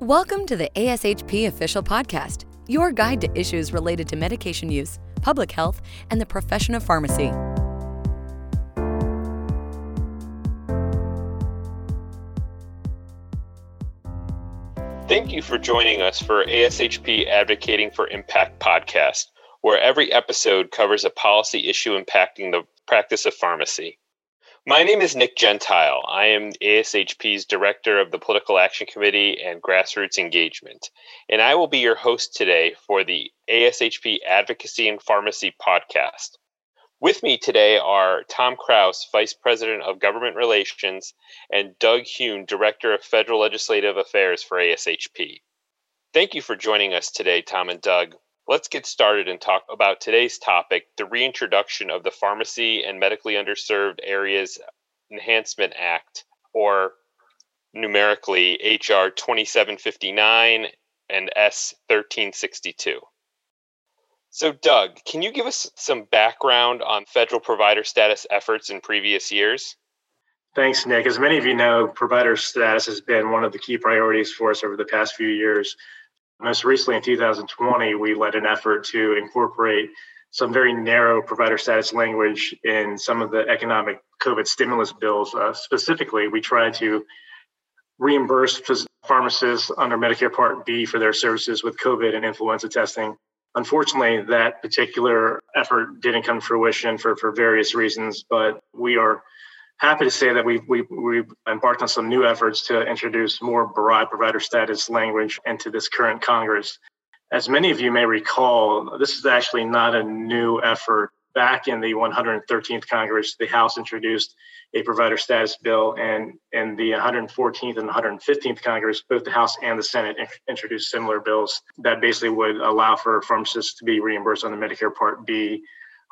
Welcome to the ASHP Official Podcast, your guide to issues related to medication use, public health, and the profession of pharmacy. Thank you for joining us for ASHP Advocating for Impact podcast, where every episode covers a policy issue impacting the practice of pharmacy. My name is Nick Gentile. I am ASHP's Director of the Political Action Committee and Grassroots Engagement, and I will be your host today for the ASHP Advocacy and Pharmacy podcast. With me today are Tom Kraus, Vice President of Government Relations, and Doug Huynh, Director of Federal Legislative Affairs for ASHP. Thank you for joining us today, Tom and Doug. Let's get started and talk about today's topic the reintroduction of the Pharmacy and Medically Underserved Areas Enhancement Act, or numerically HR 2759 and S 1362. So, Doug, can you give us some background on federal provider status efforts in previous years? Thanks, Nick. As many of you know, provider status has been one of the key priorities for us over the past few years. Most recently, in 2020, we led an effort to incorporate some very narrow provider status language in some of the economic COVID stimulus bills. Uh, specifically, we tried to reimburse pharmacists under Medicare Part B for their services with COVID and influenza testing. Unfortunately, that particular effort didn't come to fruition for, for various reasons, but we are happy to say that we've, we've, we've embarked on some new efforts to introduce more broad provider status language into this current Congress. As many of you may recall, this is actually not a new effort. Back in the 113th Congress, the House introduced a provider status bill, and in the 114th and 115th Congress, both the House and the Senate introduced similar bills that basically would allow for pharmacists to be reimbursed on the Medicare Part B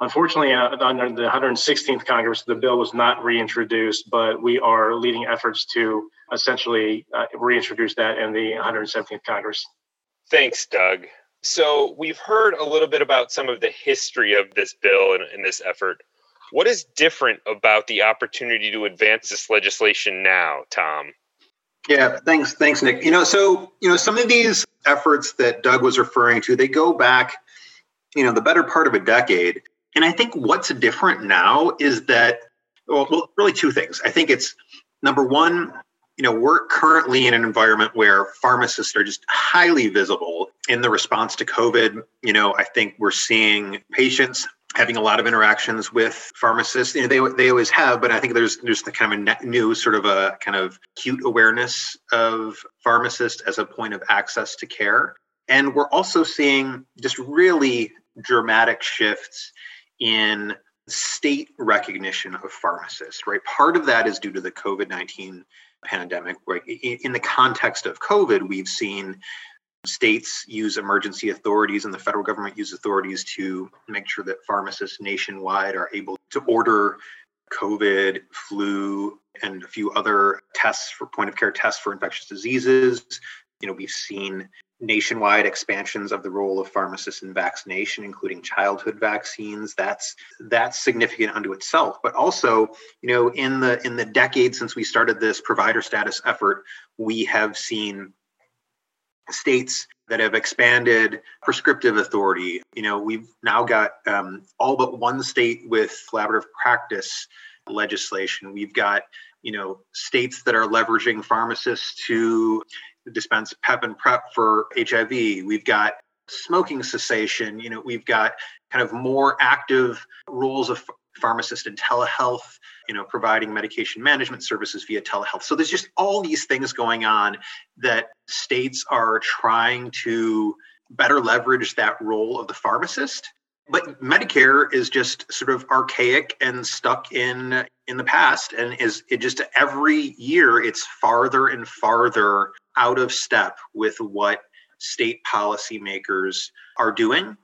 Unfortunately, uh, under the 116th Congress, the bill was not reintroduced, but we are leading efforts to essentially uh, reintroduce that in the 117th Congress. Thanks, Doug. So, we've heard a little bit about some of the history of this bill and, and this effort. What is different about the opportunity to advance this legislation now, Tom? Yeah, thanks, thanks, Nick. You know, so you know, some of these efforts that Doug was referring to, they go back, you know, the better part of a decade. And I think what's different now is that, well, really two things. I think it's number one, you know, we're currently in an environment where pharmacists are just highly visible in the response to COVID. You know, I think we're seeing patients having a lot of interactions with pharmacists. You know, they they always have, but I think there's there's the kind of a new sort of a kind of acute awareness of pharmacists as a point of access to care. And we're also seeing just really dramatic shifts in state recognition of pharmacists, right? Part of that is due to the COVID 19 pandemic. Right? In the context of COVID, we've seen states use emergency authorities and the federal government use authorities to make sure that pharmacists nationwide are able to order COVID, flu, and a few other tests for point of care tests for infectious diseases. You know, we've seen nationwide expansions of the role of pharmacists in vaccination including childhood vaccines. That's that's significant unto itself. But also you know in the in the decade since we started this provider status effort we have seen states that have expanded prescriptive authority. You know we've now got um, all but one state with collaborative practice legislation. We've got you know states that are leveraging pharmacists to dispense PEP and PrEP for HIV. We've got smoking cessation. You know, we've got kind of more active roles of pharmacist in telehealth, you know, providing medication management services via telehealth. So there's just all these things going on that states are trying to better leverage that role of the pharmacist. But Medicare is just sort of archaic and stuck in in the past and is it just every year it's farther and farther out of step with what state policymakers are doing.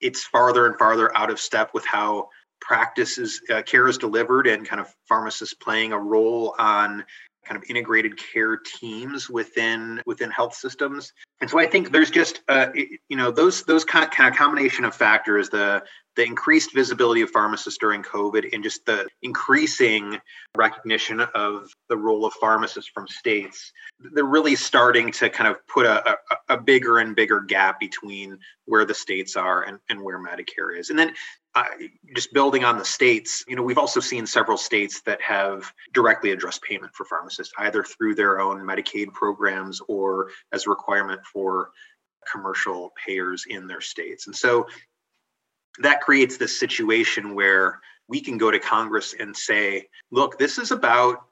It's farther and farther out of step with how practices uh, care is delivered and kind of pharmacists playing a role on kind of integrated care teams within within health systems and so i think there's just uh, you know those those kind of, kind of combination of factors the the increased visibility of pharmacists during covid and just the increasing recognition of the role of pharmacists from states they're really starting to kind of put a, a, a bigger and bigger gap between where the states are and, and where medicare is and then uh, just building on the states, you know, we've also seen several states that have directly addressed payment for pharmacists, either through their own Medicaid programs or as a requirement for commercial payers in their states. And so that creates this situation where we can go to Congress and say, look, this is about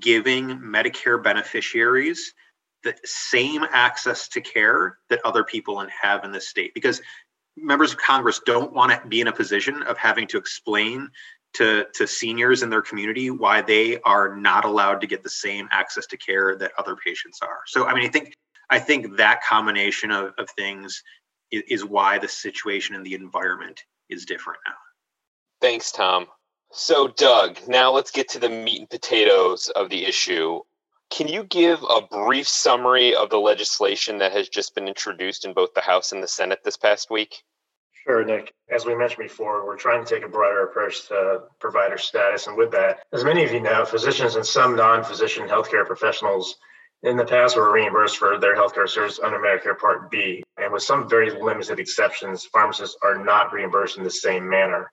giving Medicare beneficiaries the same access to care that other people have in this state. Because members of Congress don't want to be in a position of having to explain to, to seniors in their community why they are not allowed to get the same access to care that other patients are. So, I mean, I think I think that combination of, of things is, is why the situation and the environment is different now. Thanks, Tom. So, Doug, now let's get to the meat and potatoes of the issue. Can you give a brief summary of the legislation that has just been introduced in both the House and the Senate this past week? Sure, Nick. As we mentioned before, we're trying to take a broader approach to provider status. And with that, as many of you know, physicians and some non physician healthcare professionals in the past were reimbursed for their healthcare service under Medicare Part B. And with some very limited exceptions, pharmacists are not reimbursed in the same manner.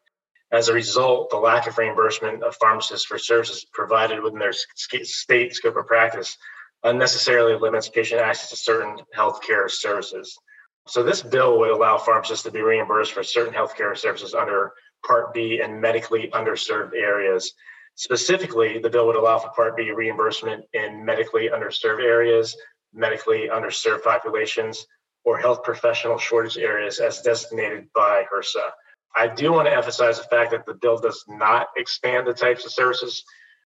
As a result, the lack of reimbursement of pharmacists for services provided within their state scope of practice unnecessarily limits patient access to certain healthcare services. So, this bill would allow pharmacists to be reimbursed for certain healthcare services under Part B and medically underserved areas. Specifically, the bill would allow for Part B reimbursement in medically underserved areas, medically underserved populations, or health professional shortage areas as designated by HRSA. I do want to emphasize the fact that the bill does not expand the types of services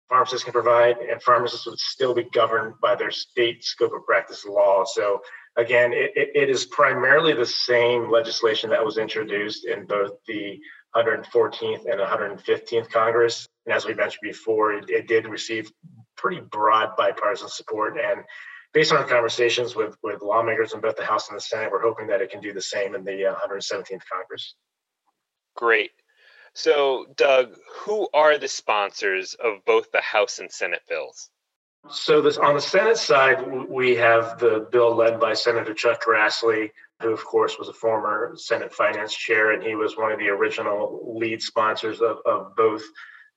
pharmacists can provide, and pharmacists would still be governed by their state scope of practice law. So, again, it, it is primarily the same legislation that was introduced in both the 114th and 115th Congress. And as we mentioned before, it, it did receive pretty broad bipartisan support. And based on our conversations with, with lawmakers in both the House and the Senate, we're hoping that it can do the same in the uh, 117th Congress. Great. So, Doug, who are the sponsors of both the House and Senate bills? So, this on the Senate side, we have the bill led by Senator Chuck Grassley, who, of course, was a former Senate Finance Chair, and he was one of the original lead sponsors of, of both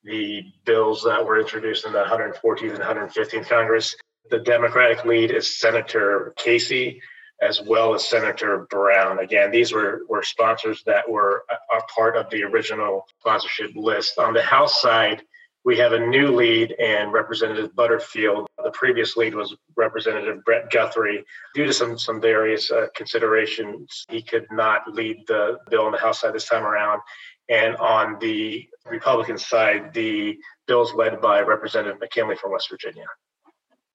the bills that were introduced in the 114th and 115th Congress. The Democratic lead is Senator Casey, as well as Senator Brown. Again, these were, were sponsors that were a, part of the original sponsorship list. On the House side, we have a new lead in Representative Butterfield. The previous lead was Representative Brett Guthrie. Due to some some various uh, considerations, he could not lead the bill on the House side this time around. And on the Republican side, the bill is led by Representative McKinley from West Virginia.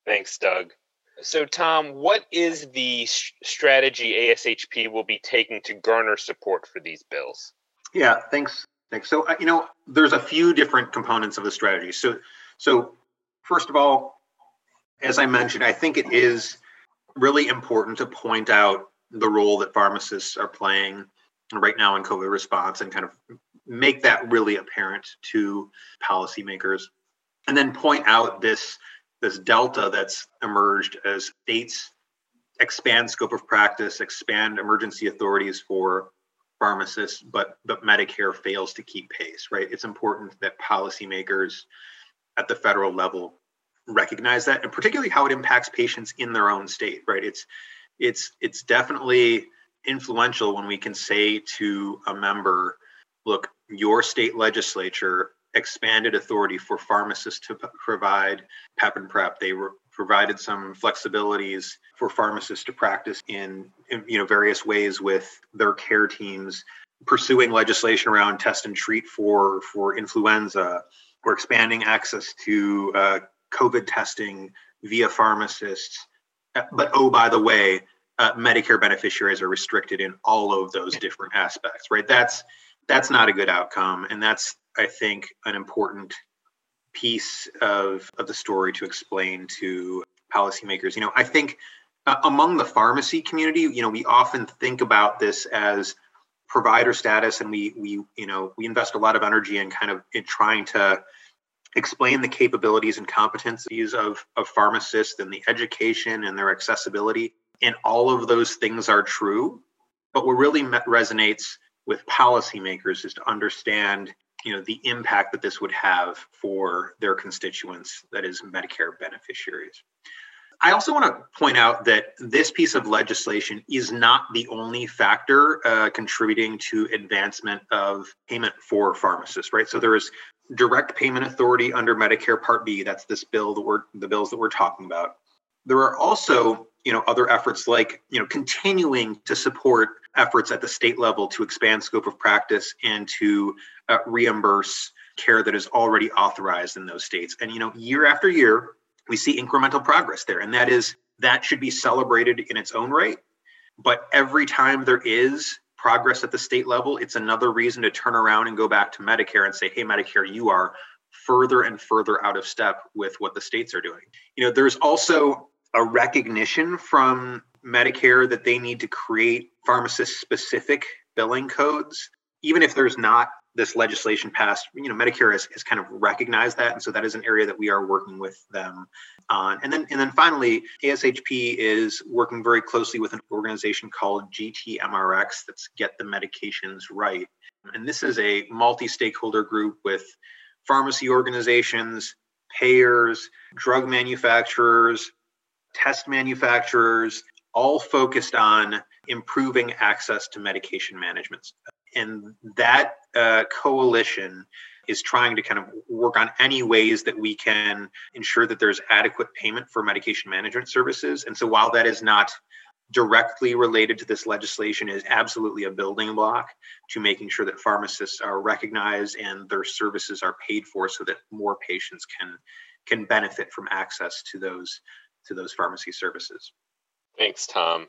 Thanks, Doug. So, Tom, what is the strategy ASHP will be taking to garner support for these bills? Yeah, thanks, Nick. So, uh, you know, there's a few different components of the strategy. So, so first of all, as I mentioned, I think it is really important to point out the role that pharmacists are playing right now in COVID response and kind of make that really apparent to policymakers. And then point out this this delta that's emerged as states expand scope of practice, expand emergency authorities for pharmacists, but but Medicare fails to keep pace, right? It's important that policymakers at the federal level recognize that, and particularly how it impacts patients in their own state, right? It's it's it's definitely influential when we can say to a member, look, your state legislature expanded authority for pharmacists to provide PEP and PrEP. They were provided some flexibilities for pharmacists to practice in, in, you know various ways with their care teams pursuing legislation around test and treat for for influenza we're expanding access to uh, covid testing via pharmacists. Uh, but oh by the way uh, medicare beneficiaries are restricted in all of those different aspects right? That's that's not a good outcome and that's I think, an important piece of, of the story to explain to policymakers. You know, I think uh, among the pharmacy community, you know, we often think about this as provider status, and we we you know we invest a lot of energy in kind of in trying to explain the capabilities and competencies of of pharmacists and the education and their accessibility. And all of those things are true, but what really resonates with policymakers is to understand you know the impact that this would have for their constituents that is medicare beneficiaries I also want to point out that this piece of legislation is not the only factor uh, contributing to advancement of payment for pharmacists, right? So there is direct payment authority under Medicare Part B. That's this bill that we're the bills that we're talking about. There are also, you know, other efforts like, you know, continuing to support efforts at the state level to expand scope of practice and to uh, reimburse care that is already authorized in those states. And you know, year after year, we see incremental progress there. And that is, that should be celebrated in its own right. But every time there is progress at the state level, it's another reason to turn around and go back to Medicare and say, hey, Medicare, you are further and further out of step with what the states are doing. You know, there's also a recognition from Medicare that they need to create pharmacist specific billing codes, even if there's not this legislation passed, you know, Medicare has, has kind of recognized that, and so that is an area that we are working with them on. And then, and then finally, ASHP is working very closely with an organization called GTMRX, that's Get the Medications Right, and this is a multi-stakeholder group with pharmacy organizations, payers, drug manufacturers, test manufacturers, all focused on improving access to medication management and that uh, coalition is trying to kind of work on any ways that we can ensure that there's adequate payment for medication management services. And so while that is not directly related to this legislation is absolutely a building block to making sure that pharmacists are recognized and their services are paid for so that more patients can can benefit from access to those to those pharmacy services. Thanks, Tom.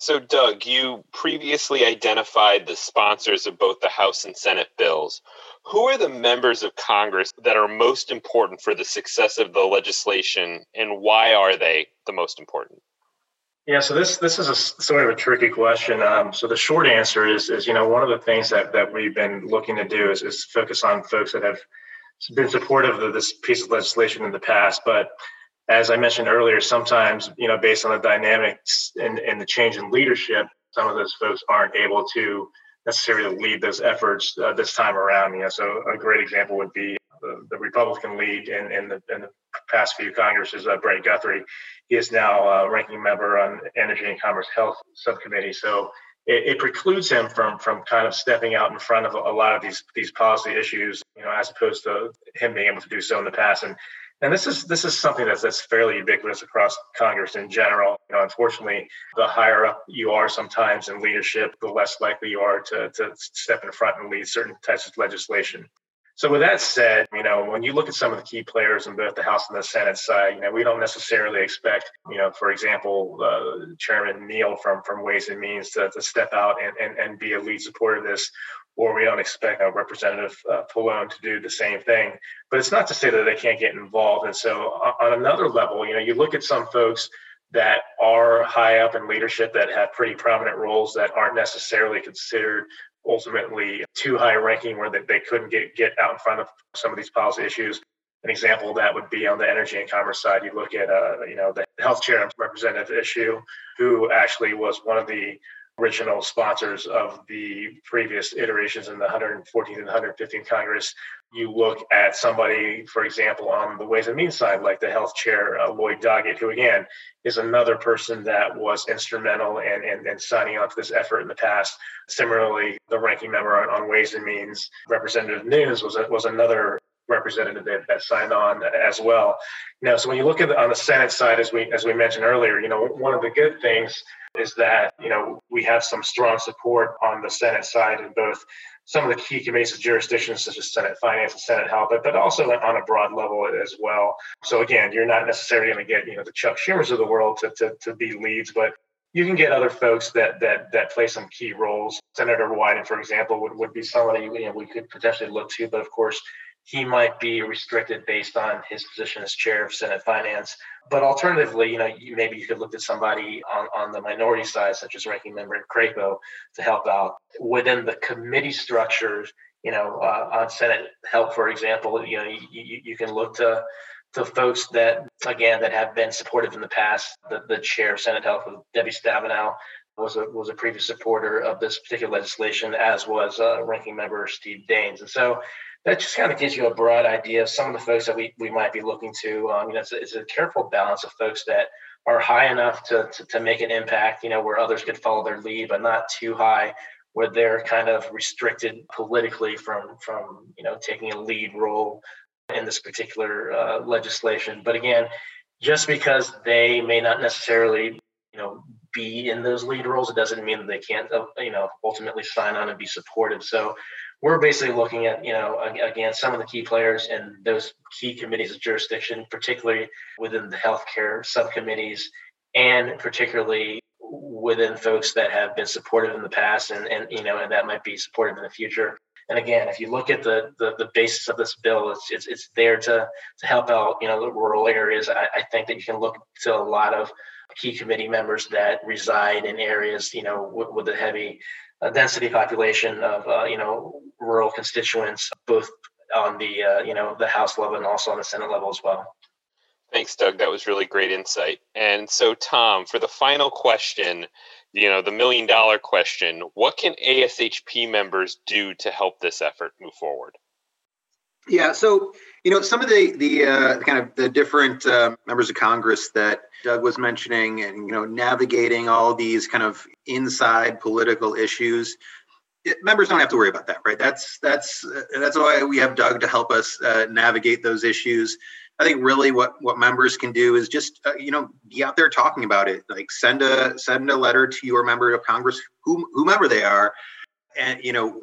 So, Doug, you previously identified the sponsors of both the House and Senate bills. Who are the members of Congress that are most important for the success of the legislation, and why are they the most important? Yeah, so this this is a sort of a tricky question. Um, so the short answer is is you know one of the things that that we've been looking to do is, is focus on folks that have been supportive of this piece of legislation in the past, but as I mentioned earlier, sometimes, you know, based on the dynamics and, and the change in leadership, some of those folks aren't able to necessarily lead those efforts uh, this time around. You know, so a great example would be the, the Republican lead in, in, the, in the past few Congresses, uh, Brent Guthrie. He is now a ranking member on Energy and Commerce Health Subcommittee. So it, it, precludes him from from kind of stepping out in front of a, a lot of these these policy issues, you know, as opposed to him being able to do so in the past. And and this is this is something that's that's fairly ubiquitous across Congress in general. You know, unfortunately, the higher up you are sometimes in leadership, the less likely you are to to step in front and lead certain types of legislation. So with that said, you know, when you look at some of the key players in both the House and the Senate side, you know, we don't necessarily expect, you know, for example, uh, Chairman Neal from from Ways and Means to, to step out and, and, and be a lead supporter of this or we don't expect a Representative uh, Pallone to do the same thing. But it's not to say that they can't get involved. And so, on another level, you know, you look at some folks that are high up in leadership that have pretty prominent roles that aren't necessarily considered ultimately too high ranking where they, they couldn't get, get out in front of some of these policy issues. An example of that would be on the energy and commerce side. You look at, uh, you know, the health chair representative Eshoo, who actually was one of the original sponsors of the previous iterations in the 114th and 115th Congress. You look at somebody, for example, on the Ways and Means side, like the health chair, uh, Lloyd Doggett, who again is another person that was instrumental in, in, in, signing on to this effort in the past. Similarly, the ranking member on, on Ways and Means, Representative Nunes, was, was another representative that, that signed on as well. Know, so when you look at the, on the Senate side, as we as we mentioned earlier, you know, one of the good things is that you know we have some strong support on the Senate side in both some of the key committees of jurisdictions such as Senate Finance and Senate Health, but, but also on a broad level as well. So again, you're not necessarily going to get you know the Chuck Schumers of the world to, to, to be leads, but you can get other folks that that that play some key roles. Senator Wyden, for example, would, would be somebody you know, we could potentially look to, but of course he might be restricted based on his position as chair of Senate Finance. But alternatively, you know, you, maybe you could look at somebody on, on the minority side, such as Ranking Member Crapo, to help out within the committee structures. You know, uh, on Senate help, for example, you know, you, you, you can look to to folks that again that have been supportive in the past. The, the chair of Senate Health, Debbie Stabenow, was a was a previous supporter of this particular legislation, as was uh, Ranking Member Steve Daines. And so that just kind of gives you a broad idea of some of the folks that we, we might be looking to. Um, you know, it's a, it's a careful balance of folks that are high enough to, to, to make an impact, you know, where others could follow their lead, but not too high where they're kind of restricted politically from from you know taking a lead role in this particular uh, legislation. But again, just because they may not necessarily you know be in those lead roles, it doesn't mean that they can't uh, you know ultimately sign on and be supportive. So we're basically looking at, you know, again, some of the key players and those key committees of jurisdiction, particularly within the healthcare subcommittees, and particularly within folks that have been supportive in the past and, and you know, and that might be supportive in the future. And again, if you look at the the, the basis of this bill, it's, it's it's there to to help out, you know, the rural areas. I, I think that you can look to a lot of key committee members that reside in areas, you know, with, with heavy uh, density population of, uh, you know, rural constituents, both on the, uh, you know, the House level and also on the Senate level as well. Thanks, Doug. That was really great insight. And so, Tom, for the final question, you know, the million dollar question, what can ASHP members do to help this effort move forward? Yeah, so you know some of the the uh, kind of the different uh, members of Congress that Doug was mentioning, and you know navigating all these kind of inside political issues. It, members don't have to worry about that, right? That's that's uh, that's why we have Doug to help us uh, navigate those issues. I think really what what members can do is just uh, you know be out there talking about it. Like send a send a letter to your member of Congress, whom, whomever they are, and you know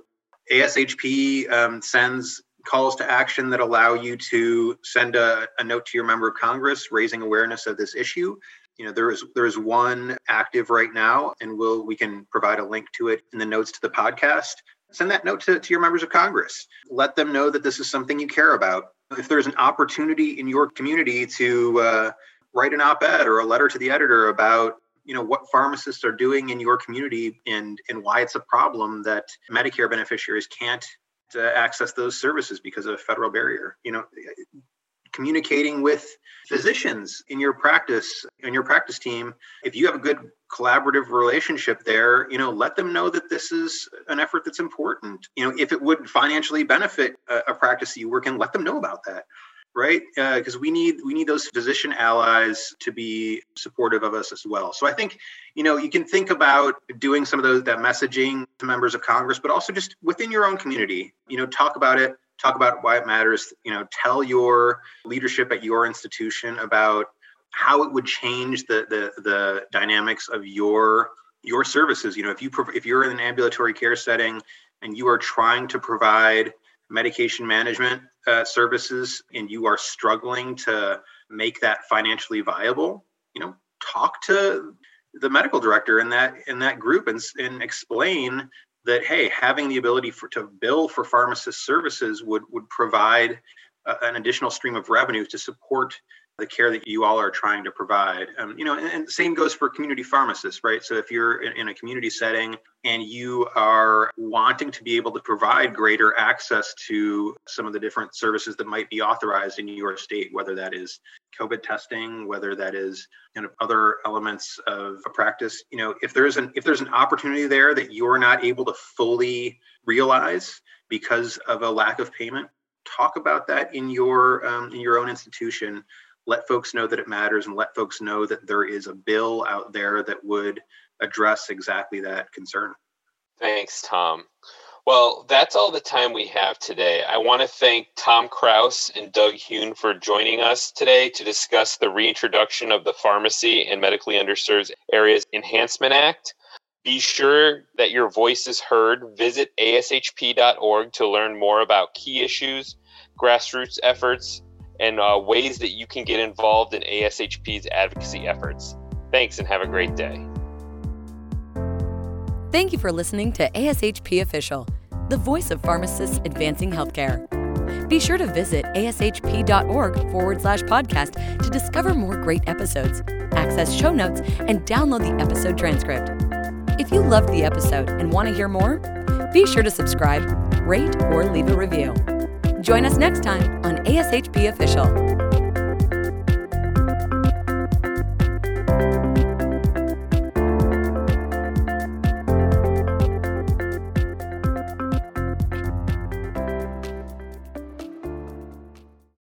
ASHP um, sends calls to action that allow you to send a, a, note to your member of Congress raising awareness of this issue. You know, there is there is one active right now, and we'll we can provide a link to it in the notes to the podcast. Send that note to, to your members of Congress. Let them know that this is something you care about. If there's an opportunity in your community to uh, write an op-ed or a letter to the editor about you know what pharmacists are doing in your community and and why it's a problem that medicare beneficiaries can't to access those services because of a federal barrier. You know, communicating with physicians in your practice in your practice team if you have a good collaborative relationship there you know let them know that this is an effort that's important you know if it would financially benefit a, a practice you work in let them know about that right? Because uh, we need we need those physician allies to be supportive of us as well. So I think you know you can think about doing some of those that messaging to members of Congress, but also just within your own community. You know, talk about it, talk about why it matters. You know, tell your leadership at your institution about how it would change the the the dynamics of your your services. You know, if you if you're in an ambulatory care setting and you are trying to provide medication management uh, services and you are struggling to make that financially viable, you know, talk to the medical director in that in that group and, and explain that hey, having the ability for to bill for pharmacist services would would provide uh, an additional stream of revenue to support the care that you all are trying to provide. Um, you know, and, and, the same goes for community pharmacists, right? So if you're in, in, a community setting and you are wanting to be able to provide greater access to some of the different services that might be authorized in your state, whether that is COVID testing, whether that is kind of other elements of a practice, you know, if there's an if there's an opportunity there that you're not able to fully realize because of a lack of payment, talk about that in your um, in your own institution let folks know that it matters and let folks know that there is a bill out there that would address exactly that concern. Thanks, Tom. Well, that's all the time we have today. I want to thank Tom Kraus and Doug Huynh for joining us today to discuss the reintroduction of the Pharmacy and Medically Underserved Areas Enhancement Act. Be sure that your voice is heard. Visit ashp.org to learn more about key issues, grassroots efforts, and uh, ways that you can get involved in ASHP's advocacy efforts. Thanks and have a great day. Thank you for listening to ASHP Official, the voice of pharmacists advancing healthcare. Be sure to visit ashp.org forward slash podcast to discover more great episodes, access show notes, and download the episode transcript. If you loved the episode and want to hear more, be sure to subscribe, rate, or leave a review. Join us next time on ASHP Official.